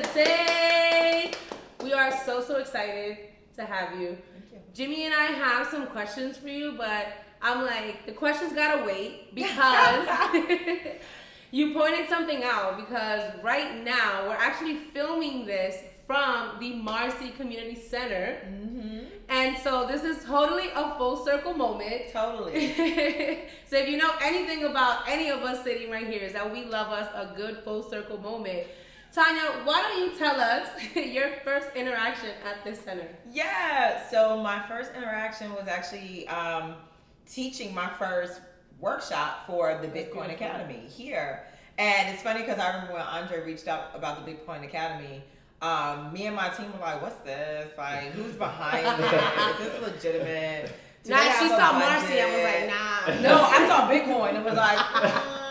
today. We are so, so excited to have you. you. Jimmy and I have some questions for you, but I'm like, the questions gotta wait because you pointed something out. Because right now, we're actually filming this from the Marcy Community Center. Mm-hmm. And so this is totally a full circle moment. Totally. so if you know anything about any of us sitting right here, is that we love us a good full circle moment. Tonya, why don't you tell us your first interaction at this center? Yeah. So my first interaction was actually um, teaching my first workshop for the Bitcoin. Academy here. And it's funny because I remember when Andre reached out about the Bitcoin Academy. Um, me and my team were like, "What's this? Like, who's behind this? Is this legitimate?" Do Nah, she saw Marcy. I was like, nah. No, I saw Bitcoin and was like,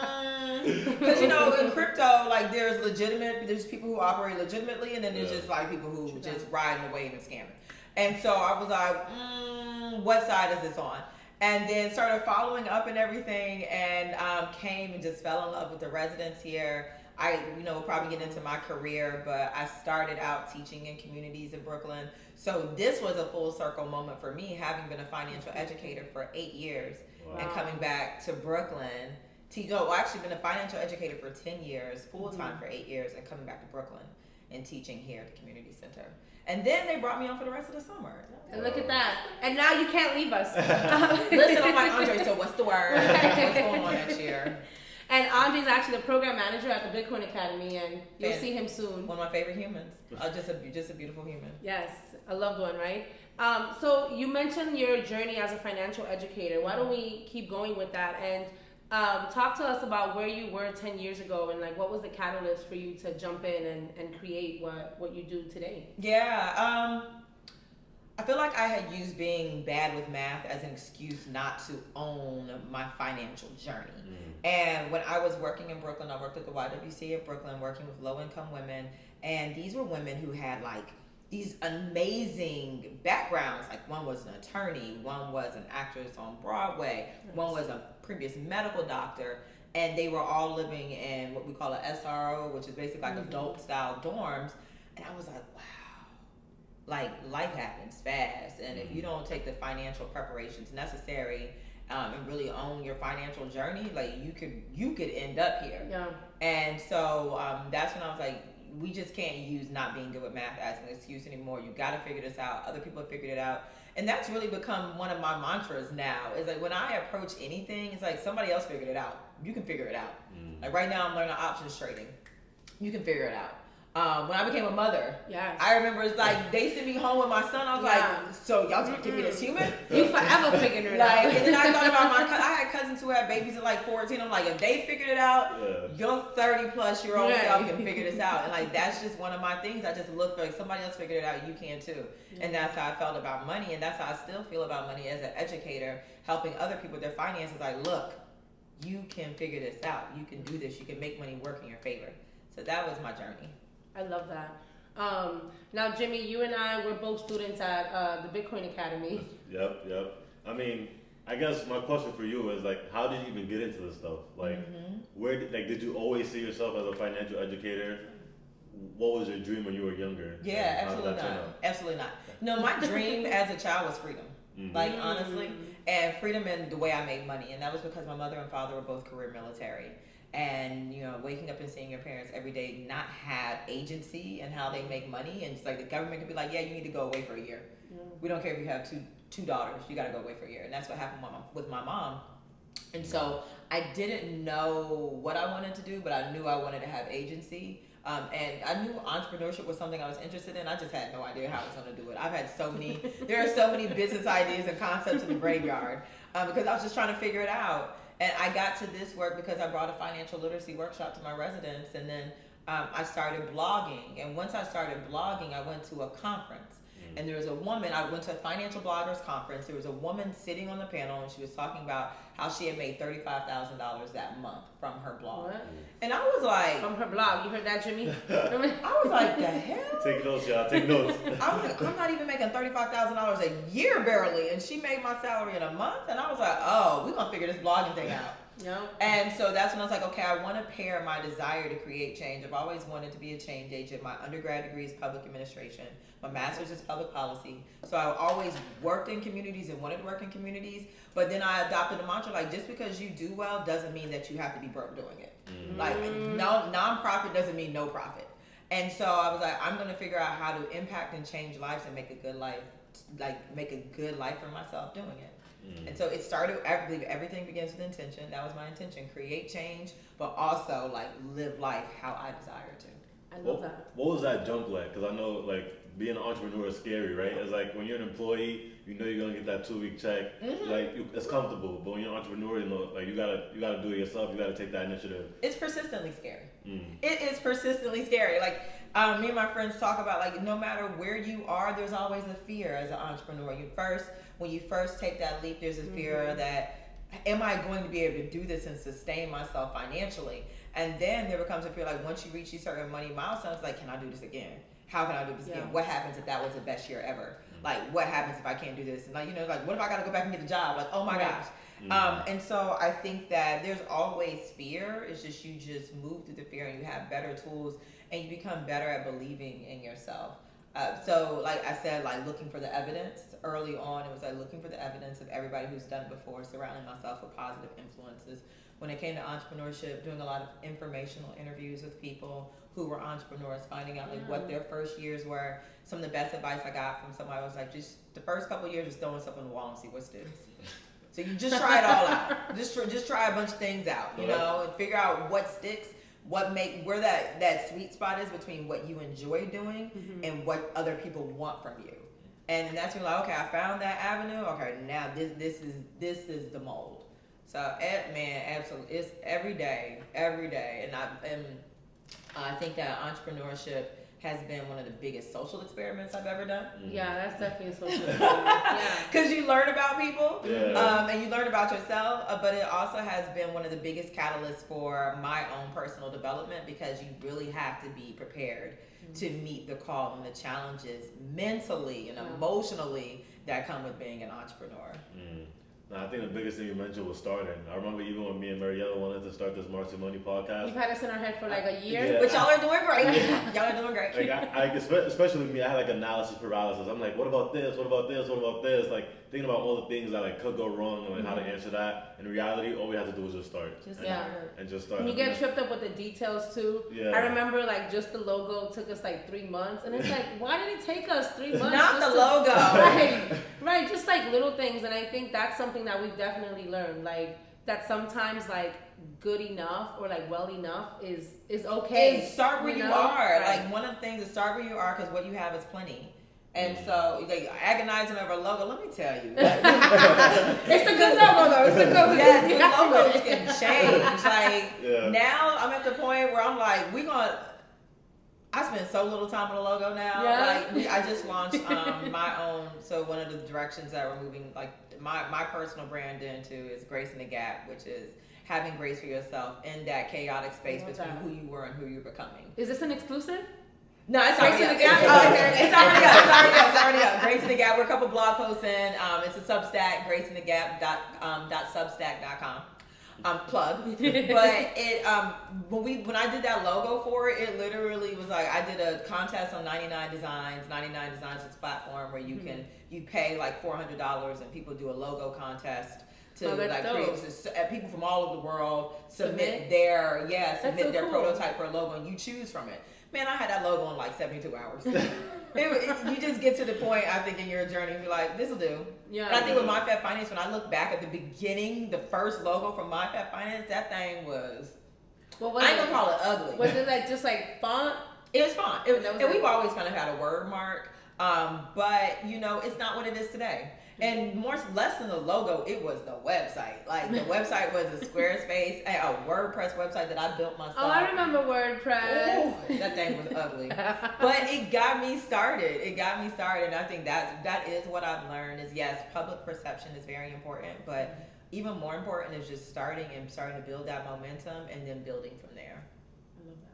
because you know in crypto, like there's legitimate, there's people who operate legitimately, and then there's Yeah. just like people who True just that. riding away and scamming. And so I was like, mm, what side is this on? And then started following up and everything, and um, came and just fell in love with the residents here. I, you know, probably get into my career, but I started out teaching in communities in Brooklyn. So this was a full circle moment for me, having been a financial educator for eight years and coming back to Brooklyn. To, no, well, actually been a financial educator for 10 years, full time for eight years, and coming back to Brooklyn and teaching here at the community center. And then they brought me on for the rest of the summer. And look at that. And now you can't leave us. Listen, I'm like, Andre, so what's the word? What's going on next year? And Andre's actually the program manager at the Bitcoin Academy, and you'll Fan- see him soon. One of my favorite humans. Uh, just a just a beautiful human. Yes, a loved one, right? Um, so you mentioned your journey as a financial educator. Why don't we keep going with that and um, talk to us about where you were ten years ago and like what was the catalyst for you to jump in and, and create what what you do today? Yeah, um, I feel like I had used being bad with math as an excuse not to own my financial journey. And when I was working in Brooklyn, I worked at the YWCA of Brooklyn, working with low income women. And these were women who had like these amazing backgrounds. Like one was an attorney, one was an actress on Broadway, one was a previous medical doctor. And they were all living in what we call a SRO, which is basically like Mhm. adult style dorms. And I was like, wow, like life happens fast. And if you don't take the financial preparations necessary, um, and really own your financial journey, like you could you could end up here. Yeah, And so um, that's when I was like, we just can't use not being good with math as an excuse anymore. You got to figure this out. Other people have figured it out. And that's really become one of my mantras now. Is like when I approach anything, it's like somebody else figured it out. You can figure it out. Mm. Like right now, I'm learning options trading. You can figure it out. Um, when I became a mother, yes. I remember it's like they sent me home with my son. I was Yeah. like, so y'all gonna give me this human? you forever figuring it Like, out. and then I thought about my. cou- I had cousins who had babies at like 14. I'm like, if they figured it out, Yeah. your 30 plus year old Right. self can figure this out. And like that's just one of my things. I just look for like somebody else figured it out, you can too. And that's how I felt about money, and that's how I still feel about money as an educator, helping other people with their finances. Like, look, you can figure this out. You can do this. You can make money work in your favor. So that was my journey. I love that. Um, now, Jimmy, you and I were both students at uh, the Bitcoin Academy. Yep, yep. I mean, I guess my question for you is like, how did you even get into this stuff? Like, Mm-hmm. where did like did you always see yourself as a financial educator? What was your dream when you were younger? Yeah, And how did absolutely not. Absolutely not. No, my dream as a child was freedom. Mhm. Like honestly, and freedom in the way I made money, and that was because my mother and father were both career military. And you know, waking up and seeing your parents every day not have agency and how they make money, and just like the government could be like, yeah, you need to go away for a year. We don't care if you have two two daughters, you got to go away for a year, and that's what happened with my, with my mom. And so I didn't know what I wanted to do, but I knew I wanted to have agency. Um, and I knew entrepreneurship was something I was interested in. I just had no idea how I was going to do it. I've had so many, there are so many business ideas and concepts in the graveyard um, because I was just trying to figure it out. And I got to this work because I brought a financial literacy workshop to my residents. And then um, I started blogging. And once I started blogging, I went to a conference. And there was a woman, I went to a financial bloggers conference. There was a woman sitting on the panel and she was talking about how she had made thirty five thousand dollars that month from her blog, What? and I was like, From her blog. You heard that, Jimmy? I was like, the hell. Take notes, y'all. Take notes. I was like, I'm not even making thirty five thousand dollars a year barely, and she made my salary in a month, and I was like, oh, we're gonna figure this blogging thing out. No. And so that's when I was like, okay, I want to pair my desire to create change. I've always wanted to be a change agent. My undergrad degree is public administration. My master's is public policy. So I always worked in communities and wanted to work in communities. But then I adopted the mantra like, just because you do well doesn't mean that you have to be broke doing it. Mm. Like, no nonprofit doesn't mean no profit. And so I was like, I'm gonna figure out how to impact and change lives and make a good life, like make a good life for myself doing it. Mm. And so it started, I believe everything begins with intention. That was my intention. Create change, but also like live life how I desire to. I love What, that. what was that jump like? Because I know like being an entrepreneur is scary, right? It's like when you're an employee, you know you're gonna get that two week check. Mhm. Like you, it's comfortable, but when you're an entrepreneur, you know, like you gotta you gotta do it yourself. You gotta take that initiative. It's persistently scary. Mm. It is persistently scary. Like um, me and my friends talk about, like no matter where you are, there's always a fear as an entrepreneur. You first, when you first take that leap, there's a fear that am I going to be able to do this and sustain myself financially? And then there becomes a fear like once you reach these certain money milestones, like can I do this again? How can I do this Yeah. again? What happens if that was the best year ever? Like what happens if I can't do this? And like you know, like what if I got to go back and get a job? Like oh my Right. gosh. Mm. Um, and so I think that there's always fear. It's just you just move through the fear and you have better tools and you become better at believing in yourself. Uh, so, like I said, like looking for the evidence early on, it was like looking for the evidence of everybody who's done it before, surrounding myself with positive influences. When it came to entrepreneurship, doing a lot of informational interviews with people who were entrepreneurs, finding out like what their first years were. Some of the best advice I got from somebody was like, just the first couple years, just throwing stuff on the wall and see what sticks. So you just try it all out. Just try, just try a bunch of things out, you Yeah. know, and figure out what sticks, what make where that that sweet spot is between what you enjoy doing Mhm. and what other people want from you. And that's when like, okay, I found that avenue. Okay, now this this is this is the mold. So eh, man, absolutely, it's every day, every day, and I and I think that entrepreneurship has been one of the biggest social experiments I've ever done. Mm. Yeah, that's definitely a social experiment. Yeah. Because you learn about people, Yeah. um, and you learn about yourself, uh, but it also has been one of the biggest catalysts for my own personal development because you really have to be prepared to meet the call and the challenges mentally and Yeah. emotionally that come with being an entrepreneur. Mm. Nah, I think the biggest thing you mentioned was starting. I remember even when me and Mariella wanted to start this Marcy Money podcast. We've had us in our head for like a year. Yeah. But y'all are doing great. y'all are doing great. like I, I especially me, I had like analysis paralysis. I'm like, what about this? What about this? What about this? Like thinking about all the things that like could go wrong and like how to mm-hmm. answer that. In reality, all we have to do is just start. Just and, Yeah. and just start. And you get tripped up with the details too. Yeah. I remember like just the logo took us like three months, and it's like, why did it take us three months? Not the to- logo. right, right, just like little things, and I think that's something that we've definitely learned, like that sometimes like good enough or like well enough is is okay. And start where you, know? are. Right. Like one of the things is start where you are because what you have is plenty. And so, like agonizing over a logo, let me tell you, it's a good logo though. It's a good yes, you the got to logos it. can change. Like Yeah. now, I'm at the point where I'm like, we gonna. I spend so little time on the logo now. Yeah. Like we, I just launched um, my own. So one of the directions that we're moving, like my my personal brand into, is Grace in the Gap, which is having grace for yourself in that chaotic space between that. who you were and who you're becoming. Is this an exclusive? No, it's Grace already in up. the Gap? It's, Oh, it's- already up. It's already up. It's already up. Grace in the Gap. We're a couple blog posts in. Um, it's a Substack. Grace in the Gap dot um, dot Substack com. Um, plug. but it um when we when I did that logo for it, it literally was like I did a contest on 99 Designs. 99 Designs is a platform where you Mm-hmm. can you pay like four hundred dollars and people do a logo contest to Oh, like so- uh, people from all over the world submit, Submit? their yeah submit so their cool. prototype for a logo and you choose from it. Man, I had that logo in like 72 hours. it, it- you just get to the point, I think, in your journey, and be like, this will do. Yeah. And I think with My Fab Finance, when I look back at the beginning, the first logo from My Fab Finance, that thing was, What was I ain't gonna call it ugly. Was it like just like font? It was font. It, That was and it. we've always kind of had a word mark, um, but you know, it's not what it is today. And more less than the logo, it was the website. Like the website was a Squarespace, a WordPress website that I built myself. Oh, I remember WordPress. Ooh, that thing was ugly. but it got me started. It got me started, and I think that's that is what I've learned is yes, public perception is very important, but even more important is just starting and starting to build that momentum and then building from there. I love that.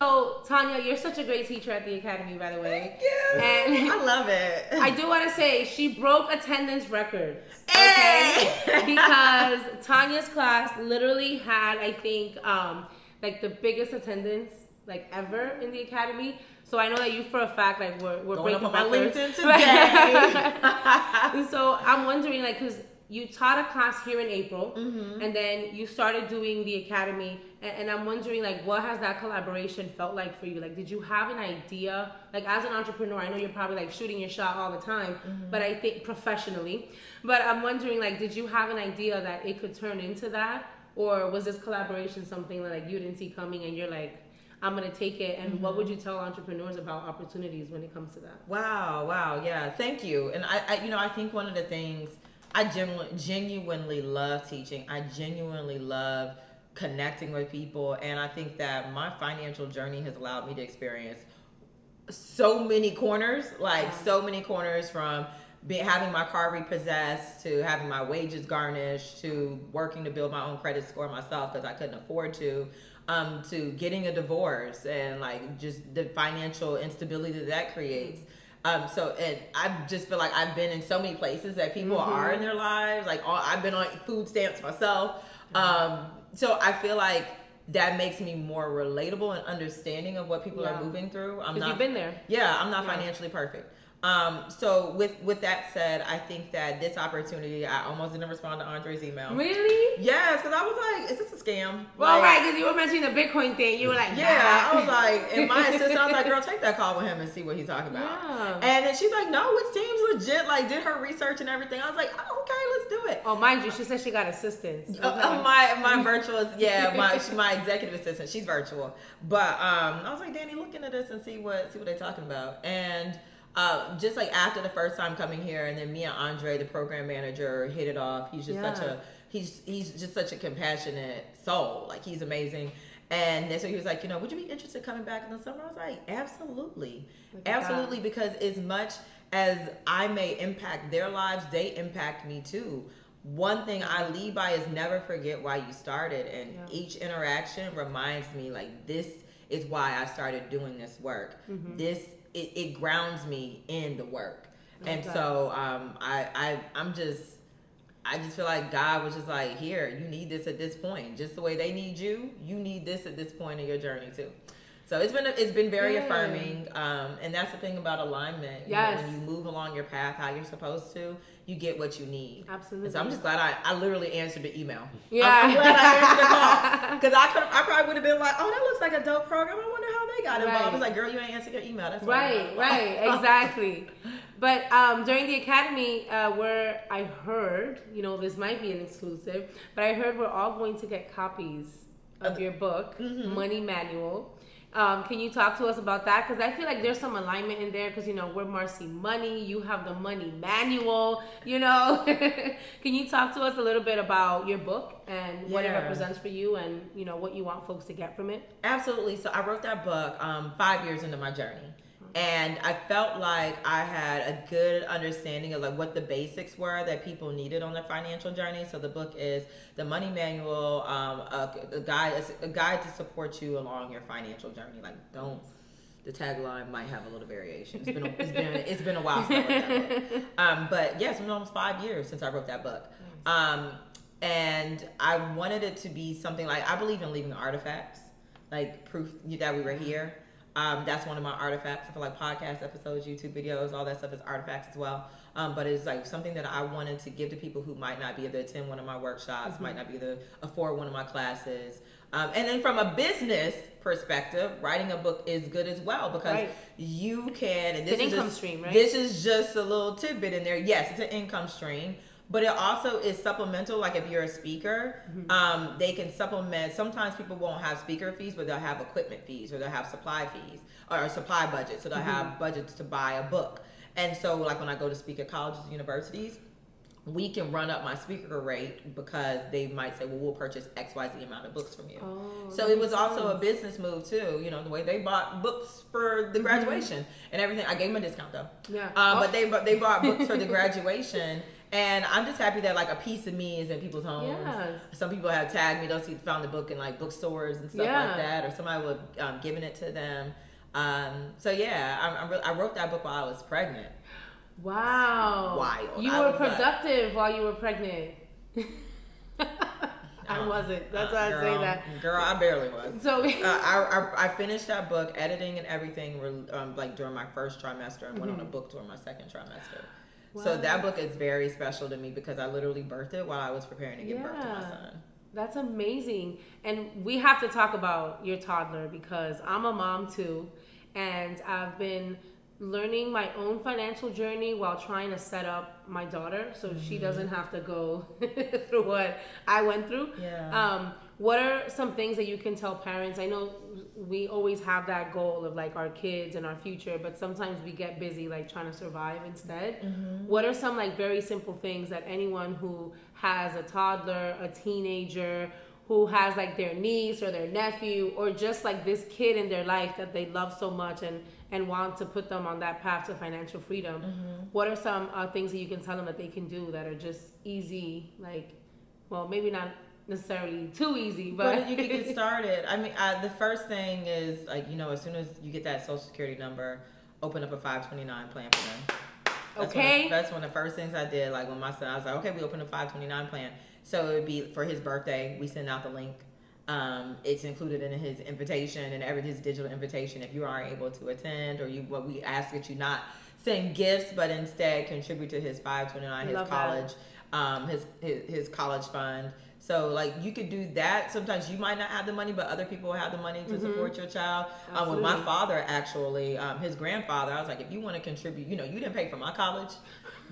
So, Tonya, you're such a great teacher at the academy, by the way. Thank you. And- I love it. I do want to say she broke attendance records. Hey! Okay? because Tonya's class literally had, I think, um, like the biggest attendance like ever in the academy. So I know that you for a fact like we're, we're Going up breaking on my records. LinkedIn today. So I'm wondering like because you taught a class here in April Mm-hmm. and then you started doing the academy and, I'm wondering like what has that collaboration felt like for you like did you have an idea like as an entrepreneur I know you're probably like shooting your shot all the time Mm-hmm. but I think professionally but I'm wondering like did you have an idea that it could turn into that or was this collaboration something that like you didn't see coming and you're like I'm gonna take it and what Mm-hmm. would you tell entrepreneurs about opportunities when it comes to that Wow, wow, yeah, thank you. And I, I you know, I think one of the things I genuinely, genuinely love teaching. I genuinely love connecting with people, and I think that my financial journey has allowed me to experience so many corners, like so many corners from be, having my car repossessed to having my wages garnished to working to build my own credit score myself because I couldn't afford to. Um, to getting a divorce and like just the financial instability that that creates. Um, so and I just feel like I've been in so many places that people Mhm. are in their lives. Like all, I've been on food stamps myself. Um, so I feel like that makes me more relatable and understanding of what people Yeah. are moving through. I'm not you've been there yeah, I'm not Yeah. financially perfect. Um, so with with that said, I think that this opportunity, I almost didn't respond to Andre's email. really Yes, because I was like, is this a scam? Well, Like, right, because you were mentioning the Bitcoin thing. You were like, Yeah, nah. I was like, and my assistant, I was like, girl, take that call with him and see what he's talking about. Yeah. And then she's like, no, it seems legit. Like, did her research and everything. I was like, oh, okay, let's do it. Oh, mind you, she said she got assistance. Uh, uh, my my virtual yeah my my executive assistant she's virtual. But um I was like Danny look into this and see what see what they're talking about. And uh, just like after the first time coming here and then me and Andre the program manager hit it off. He's just such a he's he's just such a compassionate soul. Like he's amazing. And then so he was like you know would you be interested in coming back in the summer? I was like absolutely. Absolutely because as much as I may impact their lives, they impact me too. One thing I lead by is never forget why you started, and Yeah. each interaction reminds me like this is why I started doing this work. Mm-hmm. This it, it grounds me in the work, and so um, I I I'm just I just feel like God was just like, here, you need this at this point. Just the way they need you, you need this at this point in your journey too. So it's been it's been very Yeah. affirming, um, and that's the thing about alignment. You Yes. know, when you move along your path how you're supposed to, you get what you need. Absolutely. And so I'm just glad I, I literally answered the email. Yeah. I'm, I'm glad I answered the call because I could I probably would have been like, oh, that looks like a dope program. I wonder how they got involved. I was like, girl, you ain't answered your email. That's Right, right, exactly. But um, during the academy, uh, where I heard, you know, this might be an exclusive, but I heard we're all going to get copies of your book, Mhm. Money Manual. Um, can you talk to us about that? Because I feel like there's some alignment in there. Because you know we're Marcy Money, you have the Money Manual. You know, can you talk to us a little bit about your book and what it represents for you, and you know what you want folks to get from it? Absolutely. So I wrote that book um, five years into my journey. And I felt like I had a good understanding of like what the basics were that people needed on their financial journey. So the book is the Money Manual, um, a, a guide, a guide to support you along your financial journey. Like, don't. The tagline might have a little variation. It's been a, it's been it's been a while since I wrote that book. Um, but yes, it's been almost five years since I wrote that book. Um, and I wanted it to be something like I believe in leaving artifacts, like proof that we were here. Um, that's one of my artifacts. I feel like podcast episodes, YouTube videos, all that stuff is artifacts as well. Um, but it's like something that I wanted to give to people who might not be able to attend one of my workshops, might not be able to afford one of my classes. Um, and then from a business perspective, writing a book is good as well because Right. you can. And It's this an is income just, stream, right? This is just a little tidbit in there. Yes, it's an income stream, but it also is supplemental. Like if you're a speaker, Mm-hmm. um, they can supplement. Sometimes people won't have speaker fees, but they'll have equipment fees or they'll have supply fees or supply budget. So they'll Mm-hmm. have budgets to buy a book. And so, like when I go to speak at colleges and universities, we can run up my speaker rate because they might say, "Well, we'll purchase X, Y, Z amount of books from you." Oh, So it was also a business move too. You know, the way they bought books for Mm-hmm. the graduation and everything. I gave them a discount though. Yeah. Uh, Oh. But they but they bought books for the graduation, And I'm just happy that like a piece of me is in people's homes. Yeah. Some people have tagged me; they'll see found the book in like bookstores and stuff Yeah. like that, or somebody would um, giving it to them. Um, so yeah, I'm, I'm re- I wrote that book while I was pregnant. Wow. Wild. You I were was like- productive while you were pregnant. I Um, wasn't. That's uh, why I say that. Girl, I barely was. So uh, I, I, I finished that book, editing and everything, um, like during my first trimester, and went on a book tour my second trimester. So that book is very special to me because I literally birthed it while I was preparing to give birth to my son. That's amazing. And we have to talk about your toddler because I'm a mom too. And I've been learning my own financial journey while trying to set up my daughter so Mm-hmm. she doesn't have to go through what I went through. Yeah. Um, what are some things that you can tell parents? I know we always have that goal of like our kids and our future, but sometimes we get busy like trying to survive instead. Mm-hmm. What are some like very simple things that anyone who has a toddler, a teenager, who has like their niece or their nephew, or just like this kid in their life that they love so much and and want to put them on that path to financial freedom? Mm-hmm. What are some uh, things that you can tell them that they can do that are just easy? Like, well, maybe not necessarily too easy, but, But you can get started. I mean, uh, the first thing is like you know, as soon as you get that social security number, open up a 529 plan for them. That's One Okay. of, that's one of the first things I did. Like when my son, I was like, okay, we open a 529 plan. So it would be for his birthday. We send out the link. Um, it's included in his invitation and every his digital invitation. If you aren't able to attend, or you what we ask that you not send gifts, but instead contribute to his 529, his Love college, um, his, his his college fund. So like you could do that. Sometimes you might not have the money, but other people have the money to support your child. Um, with my Mm-hmm. Father, actually, um, his grandfather, I was like, if you want to contribute, you know, you didn't pay for my college,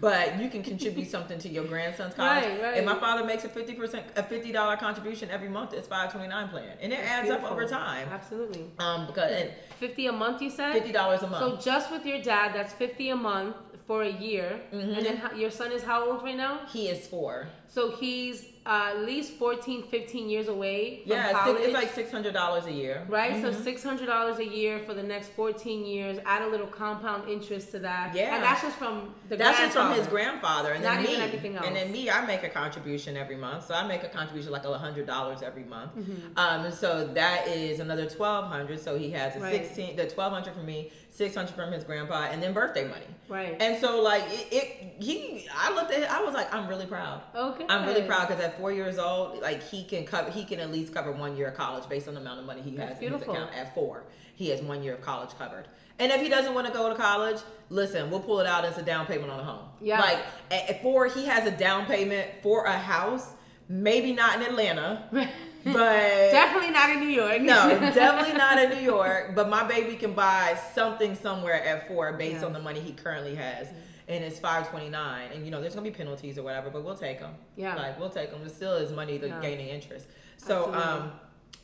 but you can contribute something to your grandson's college. Right, right. And my father makes a fifty percent, a fifty dollar contribution every month. It's five twenty nine plan, and it adds up over time. Absolutely. Um, because and Fifty a month, you said. fifty dollars a month. So just with your dad, that's fifty a month for a year, Mm-hmm. and then your son is how old right now? he is four. So he's uh, at least 14, 15 years away from Yeah, it's, it's like six hundred dollars a year. Right, so six hundred dollars a year for the next fourteen years. Add a little compound interest to that. Yeah. and that's just from the That's just from his grandfather. and Not then even me, everything and then me. I make a contribution every month, so I make a contribution like a hundred dollars every month. Mm-hmm. Um, so that is another twelve hundred. So he has a Right. sixteen, the twelve hundred for me, six hundred from his grandpa, and then birthday money. Right. And so like it, it, he, I looked at I was like, I'm really proud. Okay. I'm really proud because at four years old, like he can cover, he can at least cover one year of college based on the amount of money he That's has in his account. At four, he has one year of college covered. And if he doesn't want to go to college, listen, we'll pull it out as a down payment on a home. Yeah. Like at at four, he has a down payment for a house, maybe not in Atlanta, but Definitely not in New York. no, definitely not in New York. But my baby can buy something somewhere at four based on the money he currently has, and it's five twenty nine. And you know, there's gonna be penalties or whatever, but we'll take them. Yeah. like we'll take them. It still is money to Yeah. gaining interest. So Absolutely. um,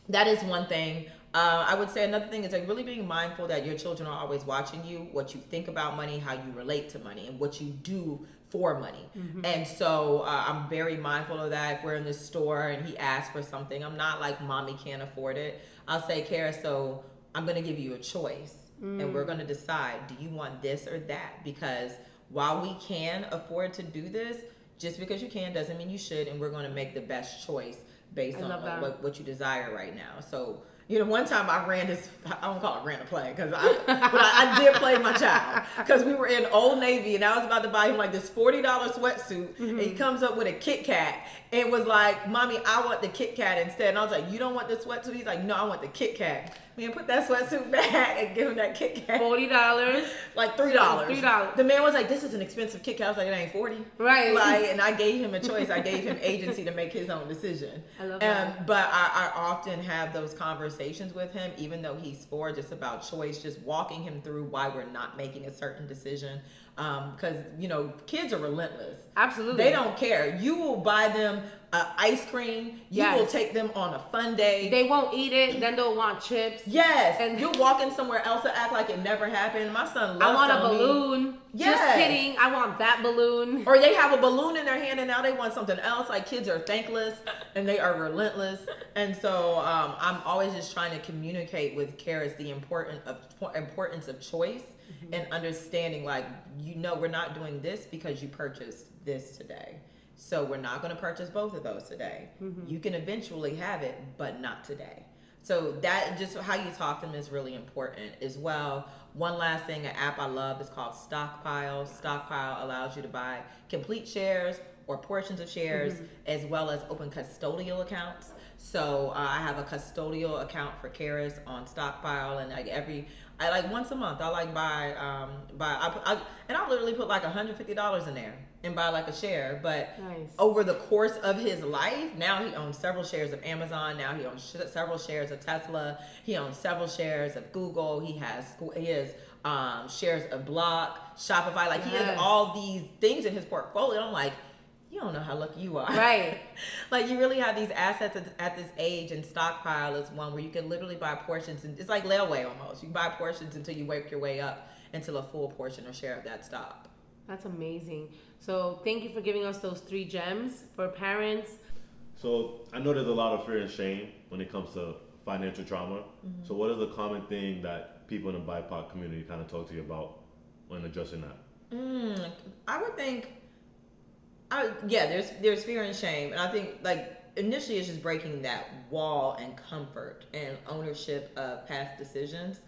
that is one thing. Uh, I would say another thing is like really being mindful that your children are always watching you, what you think about money, how you relate to money, and what you do for money. Mm-hmm. And so uh, I'm very mindful of that. If we're in the store and he asks for something, I'm not like, mommy can't afford it. I'll say, Kara, so I'm going to give you a choice and Mm. we're going to decide do you want this or that? Because while we can afford to do this, just because you can doesn't mean you should. And we're going to make the best choice based I on what, what you desire right now. So, you know, one time I ran this, I don't call it ran a play because I, but I, I did play my child because we were in Old Navy and I was about to buy him like this $40 sweatsuit and Mm-hmm. he comes up with a Kit Kat and was like, Mommy, I want the Kit Kat instead. And I was like, You don't want the sweatsuit? He's like, No, I want the Kit Kat. Man, put that sweatsuit back and give him that Kit Kat. Forty dollars. Like $3. $3. The man was like, This is an expensive Kit Kat. I was like, It ain't 40 Right. Like, and I gave him a choice. I gave him agency to make his own decision. I love Um, that. but I, I often have those conversations with him, even though he's for just about choice, just walking him through why we're not making a certain decision. Because, you know, kids are relentless. Absolutely. They don't care. You will buy them uh, ice cream. You will take them on a fun day. They won't eat it. Then they'll want chips. yes. And- you're walking somewhere else to act like it never happened. My son loves I want a me- balloon. Just Yes. kidding. I want that balloon. Or they have a balloon in their hand and now they want something else. Like kids are thankless and they are relentless. And so um, I'm always just trying to communicate with Karis the important of importance of choice and understanding. Like you know, we're not doing this because you purchased this today. So we're not going to purchase both of those today. Mm-hmm. You can eventually have it, but not today. So that just how you talk to them is really important as well. One last thing, an app I love is called Stockpile. Stockpile allows you to buy complete shares or portions of shares, Mm-hmm. as well as open custodial accounts. So uh, I have a custodial account for Karis on Stockpile, and like every, I like once a month I like buy um buy I, put- I and I literally put like hundred fifty dollars in there and buy like a share, but Nice. over the course of his life, now he owns several shares of Amazon. Now he owns sh- several shares of Tesla. He owns several shares of Google. He has he has um, shares of Block, Shopify. Like he has all these things in his portfolio. I'm like, you don't know how lucky you are. Right. like you really have these assets at, at this age, and stockpile is one where you can literally buy portions, and it's like layaway almost. You buy portions until you work your way up until a full portion or share of that stock. That's amazing. So thank you for giving us those three gems for parents. So I know there's a lot of fear and shame when it comes to financial trauma. Mm-hmm. So what is the common thing that people in the BIPOC community kind of talk to you about when addressing that? Mm, I would think, I yeah, there's there's fear and shame, and I think like initially it's just breaking that wall and comfort and ownership of past decisions,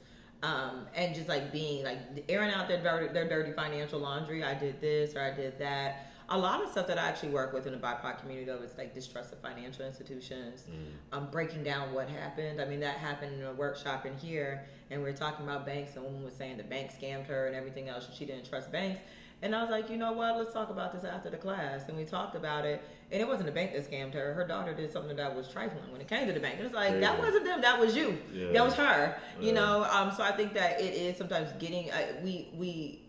um, and just like being like airing out their dirty, their dirty financial laundry. I did this or I did that. A lot of stuff that I actually work with in the BIPOC community though is like distrust of financial institutions, um, breaking down what happened. I mean that happened in a workshop in here, and we were talking about banks, and woman was saying the bank scammed her and everything else, and she didn't trust banks. And I was like, you know what? Let's talk about this after the class. And we talked about it. And it wasn't the bank that scammed her. Her daughter did something that was trifling when it came to the bank. And it's like, that wasn't them. That was you. Yeah. That was her. You know. Um. So I think that it is sometimes getting. Uh, we we.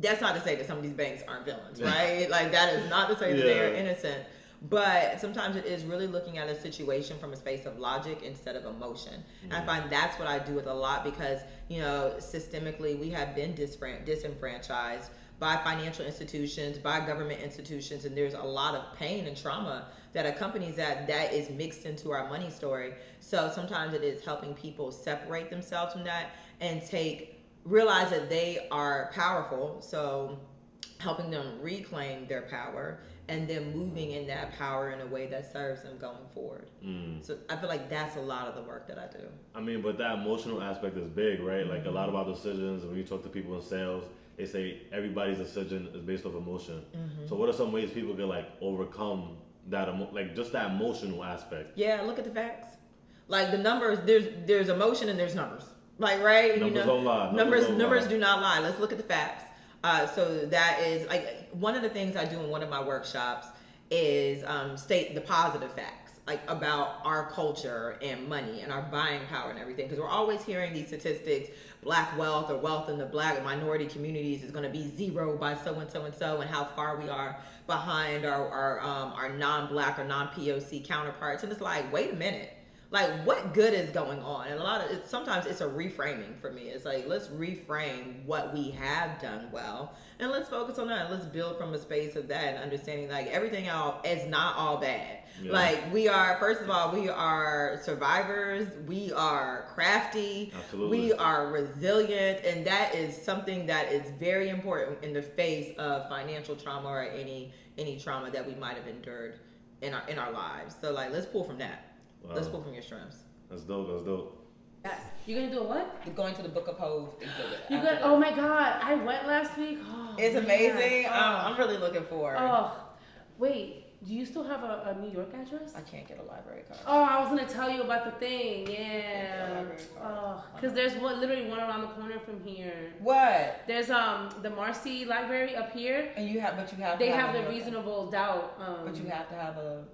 That's not to say that some of these banks aren't villains, right? like that is not to say that they are innocent. But sometimes it is really looking at a situation from a space of logic instead of emotion. And I mm. find that's what I do with a lot because, you know, systemically we have been disenfranchised by financial institutions, by government institutions, and there's a lot of pain and trauma that accompanies that that is mixed into our money story. So sometimes it is helping people separate themselves from that and take realize that they are powerful. So helping them reclaim their power and then moving in that power in a way that serves them going forward. Mm. So I feel like that's a lot of the work that I do. I mean, but that emotional aspect is big, right? Like a lot of our decisions, when you talk to people in sales, they say everybody's decision is based off emotion. So what are some ways people can like overcome that, emo- like just that emotional aspect? Yeah, look at the facts. Like the numbers, there's there's emotion and there's numbers. Like right, Numbers you know, don't lie. Numbers Numbers numbers lie. do not lie. Let's look at the facts. Uh, so that is like one of the things I do in one of my workshops is um, state the positive facts like about our culture and money and our buying power and everything. Because we're always hearing these statistics black wealth or wealth in the black minority communities is going to be zero by so and so and so and how far we are behind our our, um, our non-black or non-poc counterparts. And it's like wait a minute like what good is going on? And a lot of it sometimes it's a reframing for me. It's like let's reframe what we have done well and let's focus on that. Let's build from a space of that and understanding like everything else is not all bad. Yeah. like we are first of all we are survivors. We are crafty. Absolutely. we are resilient and that is something that is very important in the face of financial trauma or any any trauma that we might have endured in our in our lives. So like let's pull from that let's Wow. pull from your strengths That's dope. That's dope. yes You're gonna do a what? You're going to the book of HOV exhibit You after got? this. Oh my god! I went last week. Oh, it's man. amazing Oh. um, i'm really looking forward Oh, wait. Do you still have a, a New York address? i can't get a library card Oh, I was gonna tell you about the thing. Yeah, Yeah. library card. Oh, because there's one, literally one around the corner from here. what There's um the Marcy Library up here. and you have but you have They to have a the reasonable doubt. Um, but you have to have a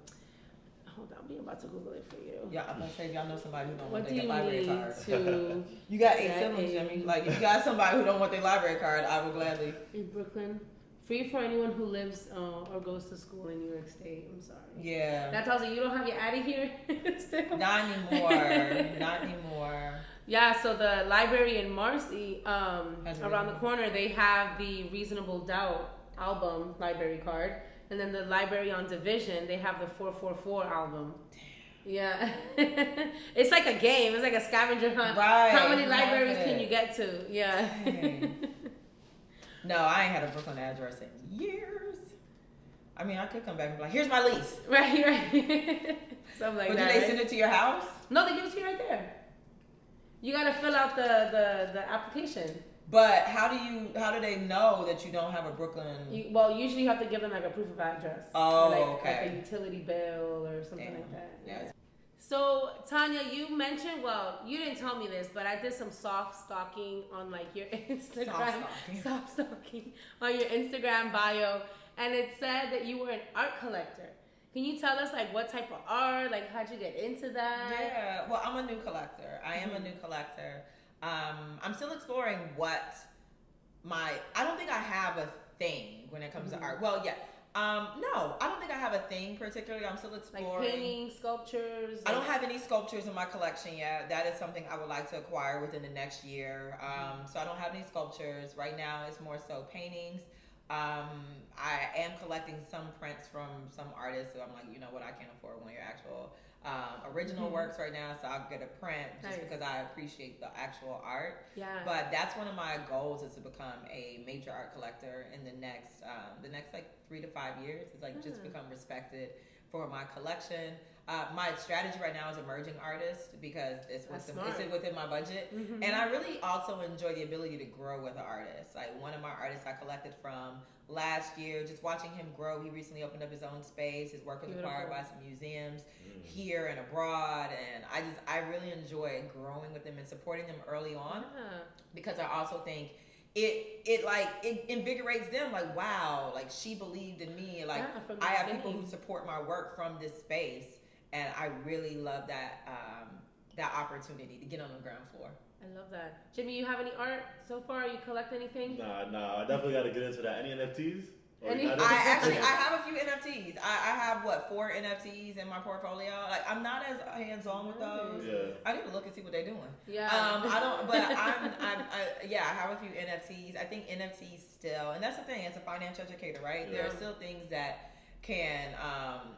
Hold on, I'm about to Google it for you. yeah i'm gonna say if y'all know somebody who don't What want do their you library need card to You got eight That siblings, is- Jimmy. Like, if you got somebody who don't want their library card, I will gladly. in Brooklyn? Free for anyone who lives uh, or goes to school in New York State. I'm sorry. Yeah. That tells you you don't have your Addy here still. Not anymore. Not anymore. Yeah, so the library in Marcy, um, around the corner, they have the Reasonable Doubt album library card, and then the library on Division, they have the 444 album. Yeah, it's like a game. It's like a scavenger hunt. Right, How many libraries can you get to? Yeah. No, I ain't had a Brooklyn address in years. I mean, I could come back and be like, "Here's my lease." Right, right. Something like but that. do they right? send it to your house? No, they give it to you right there. You gotta fill out the the, the application. But how do you? How do they know that you don't have a Brooklyn? You, well, usually you have to give them like a proof of address. Oh, like, okay. Like a utility bill or something Damn. like that. Yeah. So Tonya, you mentioned well, you didn't tell me this, but I did some soft stalking on like your Instagram, soft stalking. soft stalking on your Instagram bio, and it said that you were an art collector. Can you tell us like what type of art, like how'd you get into that? Yeah, well, I'm a new collector. I am a Mhm. new collector. Um, I'm still exploring what my. I don't think I have a thing when it comes Mhm. to art. Well, yeah. Um, no, I don't think I have a thing particularly. I'm still exploring. Like painting, sculptures. I don't have any sculptures in my collection yet. That is something I would like to acquire within the next year. Um, so I don't have any sculptures right now. It's more so paintings. Um, I am collecting some prints from some artists. So I'm like, you know what? I can't afford one of your actual um, original Mhm. works right now. So I'll get a print just Nice. because I appreciate the actual art. Yeah. But that's one of my goals is to become a major art collector in the next um, the next like three to five years. Is like just Ah. become respected for my collection. Uh, my strategy right now is emerging artist because it's within, it's within my budget. Mhm. And I really also enjoy the ability to grow with an artist. Like one of my artists I collected from last year, just watching him grow. He recently opened up his own space. His work was acquired by some museums Mm. here and abroad. And I just I really enjoy growing with them and supporting them early on Yeah. because I also think it it like it invigorates them like wow like she believed in me like Yeah, I have people who support my work from this space and I really love that um, that opportunity to get on the ground floor. I love that. Jimmy, you have any art so far? You collect anything? Nah, nah. I definitely got to get into that. Any NFTs? Any- I actually I have a few NFTs. I, I have what four NFTs in my portfolio. Like I'm not as hands on with those. Yeah. I need to look and see what they're doing. Yeah. Um, I don't, but I'm, I'm, I, yeah, I have a few NFTs. I think NFTs still, and that's the thing as a financial educator, right? Yeah. There are still things that can, um,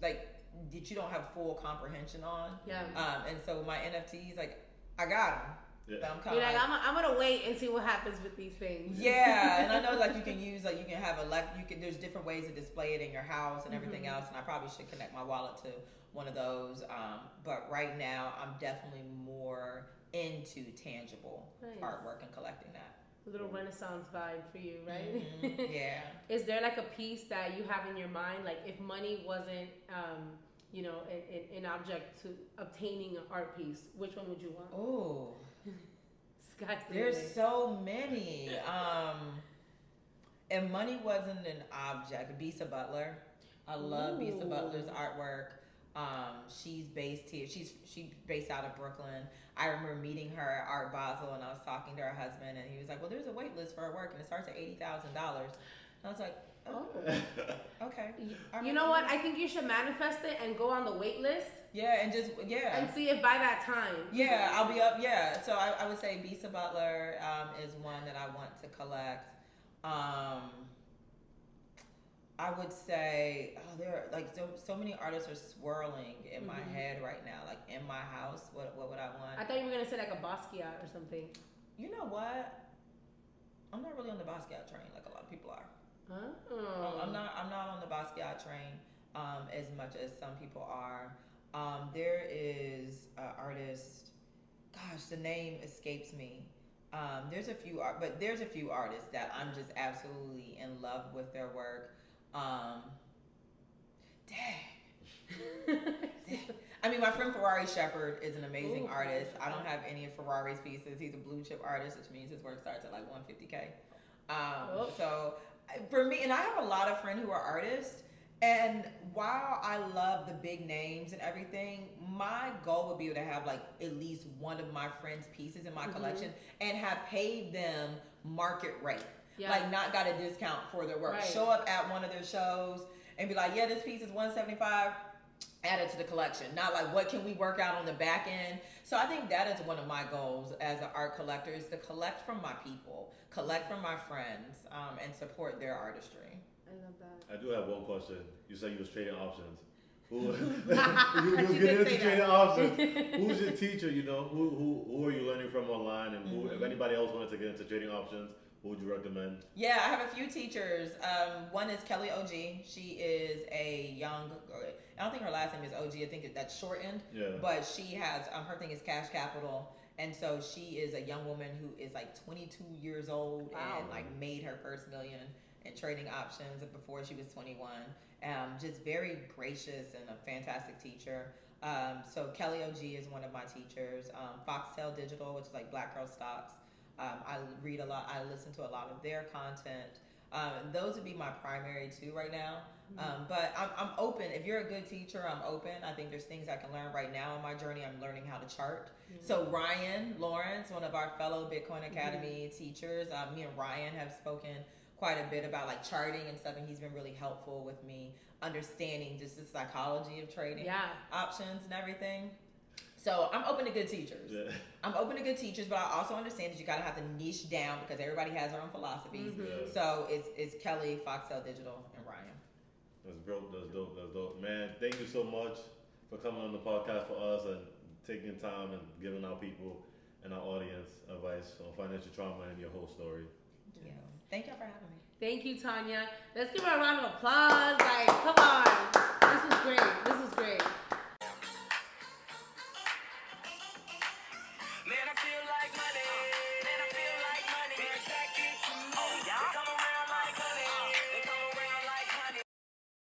like that you don't have full comprehension on. Yeah. Um, and so my NFTs, like, I got them. But Yeah. I'm kind You're of like, I'm, I'm gonna wait and see what happens with these things. yeah, and I know like you can use like you can have a like you can there's different ways to display it in your house and everything Mhm. else, and I probably should connect my wallet to one of those. Um, but right now, I'm definitely more into tangible Nice. artwork and collecting that. A little Renaissance vibe for you, right? Mhm, yeah. Is there like a piece that you have in your mind, like if money wasn't, um, you know, an, an- object to obtaining an art piece, which one would you want? Oh, the there's limit. so many. Um, and money wasn't an object. Bisa Butler, I love Bisa Ooh. Butler's artwork. Um, she's based here. She's she's based out of Brooklyn. I remember meeting her at Art Basel, and I was talking to her husband, and he was like, "Well, there's a wait list for her work, and it starts at eighty thousand dollars." I was like, "Oh, okay." You know what? I think you should manifest it and go on the wait list Yeah, and just yeah. and see if by that time. Yeah, I'll be up. Yeah, so I, I would say Bisa Butler um, is one that I want to collect. Um, I would say oh, there are like so so many artists are swirling in my Mhm. head right now. Like in my house, what what would I want? I thought you were gonna say like a Basquiat or something. you know what? I'm not really on the Basquiat train like a lot of people are. Huh? I'm- I'm not. I'm not on the Basquiat train um, as much as some people are. Um, there is an artist. Gosh, the name escapes me. Um, there's a few, art, but there's a few artists that I'm just absolutely in love with their work. Um, dang. I mean, my friend Ferrari Sheppard is an amazing Ooh, artist. I don't have any of Ferrari's pieces. He's a blue chip artist, which means his work starts at like 150k. Um, Oh. So for me, and I have a lot of friends who are artists. And while I love the big names and everything, my goal would be to have like at least one of my friends' pieces in my Mhm. collection and have paid them market rate. Yeah. Like not got a discount for their work. Right. Show up at one of their shows and be like, yeah, this piece is 175 add it to the collection. Not like what can we work out on the back end. So I think that is one of my goals as an art collector is to collect from my people, collect from my friends, um, and support their artistry. I love that. I do have one question. You said you was trading options. Who, you, you get into say training that. options. Who's your teacher? You know, who, who, who are you learning from online? And who, Mm-hmm. if anybody else wanted to get into trading options, who would you recommend? Yeah, I have a few teachers. Um, one is Kelly OG. She is a young. I don't think her last name is OG. I think that's shortened. Yeah. But she has um, her thing is Cash Capital, and so she is a young woman who is like 22 years old Wow. and like made her first million in trading options before she was 21. Um, just very gracious and a fantastic teacher. Um, so Kelly OG is one of my teachers. Um, Foxtel Digital, which is like Black Girl Stocks. Um, I read a lot. I listen to a lot of their content. Um, those would be my primary two right now. Um, but I'm, I'm open. If you're a good teacher, I'm open. I think there's things I can learn right now in my journey. I'm learning how to chart. So Ryan Lawrence, one of our fellow Bitcoin Academy teachers, um, me and Ryan have spoken quite a bit about like charting and stuff, and he's been really helpful with me understanding just the psychology of trading Yeah. options and everything. So I'm open to good teachers. Yeah. I'm open to good teachers, but I also understand that you gotta have to niche down because everybody has their own philosophies. Mhm. So it's it's Kelly, Foxtel Digital, and Ryan. That's dope. That's dope. That's dope. Man, thank you so much for coming on the podcast for us and taking time and giving our people and our audience advice on financial trauma and your whole story. Yeah. Thank y'all for having me. Thank you, Tonya. Let's give her a round of applause. Like, come on. This was great. This was great.